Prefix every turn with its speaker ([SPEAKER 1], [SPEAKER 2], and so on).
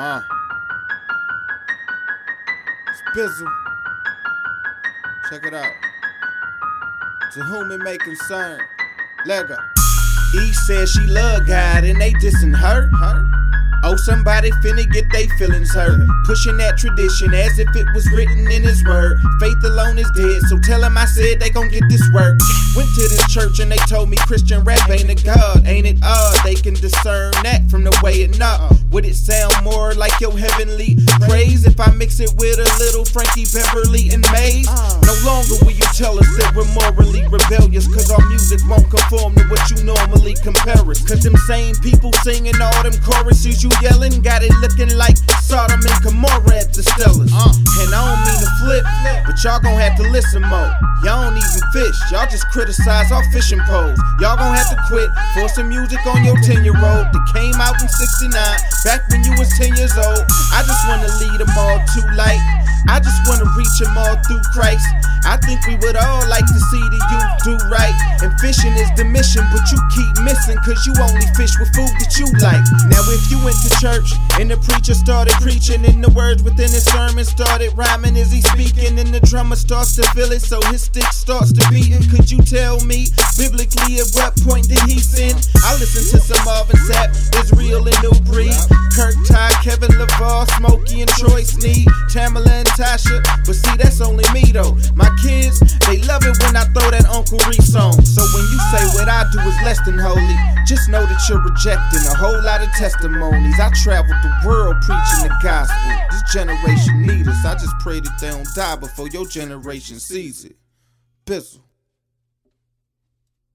[SPEAKER 1] Uh. Bizzle. Check it out. To whom it may concern. Lego. E says she love God and they dissing her. Her. Oh, somebody finna get they feelings hurt. Pushing that tradition as if it was written in his word. Faith alone is dead, so tell him I said they gon' get this work. Went to this church and they told me Christian rap ain't a god. Ain't it odd? Can discern that from the way it knock. Would it sound more like your heavenly praise if I mix it with a little Frankie Beverly and Maze? No longer will you tell us that we're morally rebellious, cause our music won't conform to what you normally compare us. Cause them same people singing all them choruses you yelling got it looking like Sodom and Gomorrah at the Stellars. And I don't but y'all gon' have to listen more. Y'all don't even fish, y'all just criticize our fishing poles. Y'all gon' have to quit for some music on your 10 year old that came out in 69, back when you was 10 years old. I just wanna lead them all to light. I just wanna reach them all through Christ. I think we would all like to see the youth do right. And fishing is the mission, but you keep missing, cause you only fish with food that you like. Now, if you went to church and the preacher started preaching, and the words within his sermon started rhyming as he speaking, and the drummer starts to feel it, so his stick starts to beating. Could you tell me biblically at what point did he sin? I listen to some Marvin Sapp, Israel and New Breed, Smokie and Troy Sneed, Tamela and Tasha. But see, that's only me though. My kids, they love it when I throw that Uncle Reece on. So when you say what I do is less than holy, just know that you're rejecting a whole lot of testimonies. I traveled the world preaching the gospel. This generation needs us. I just pray that they don't die before your generation sees it. Bizzle.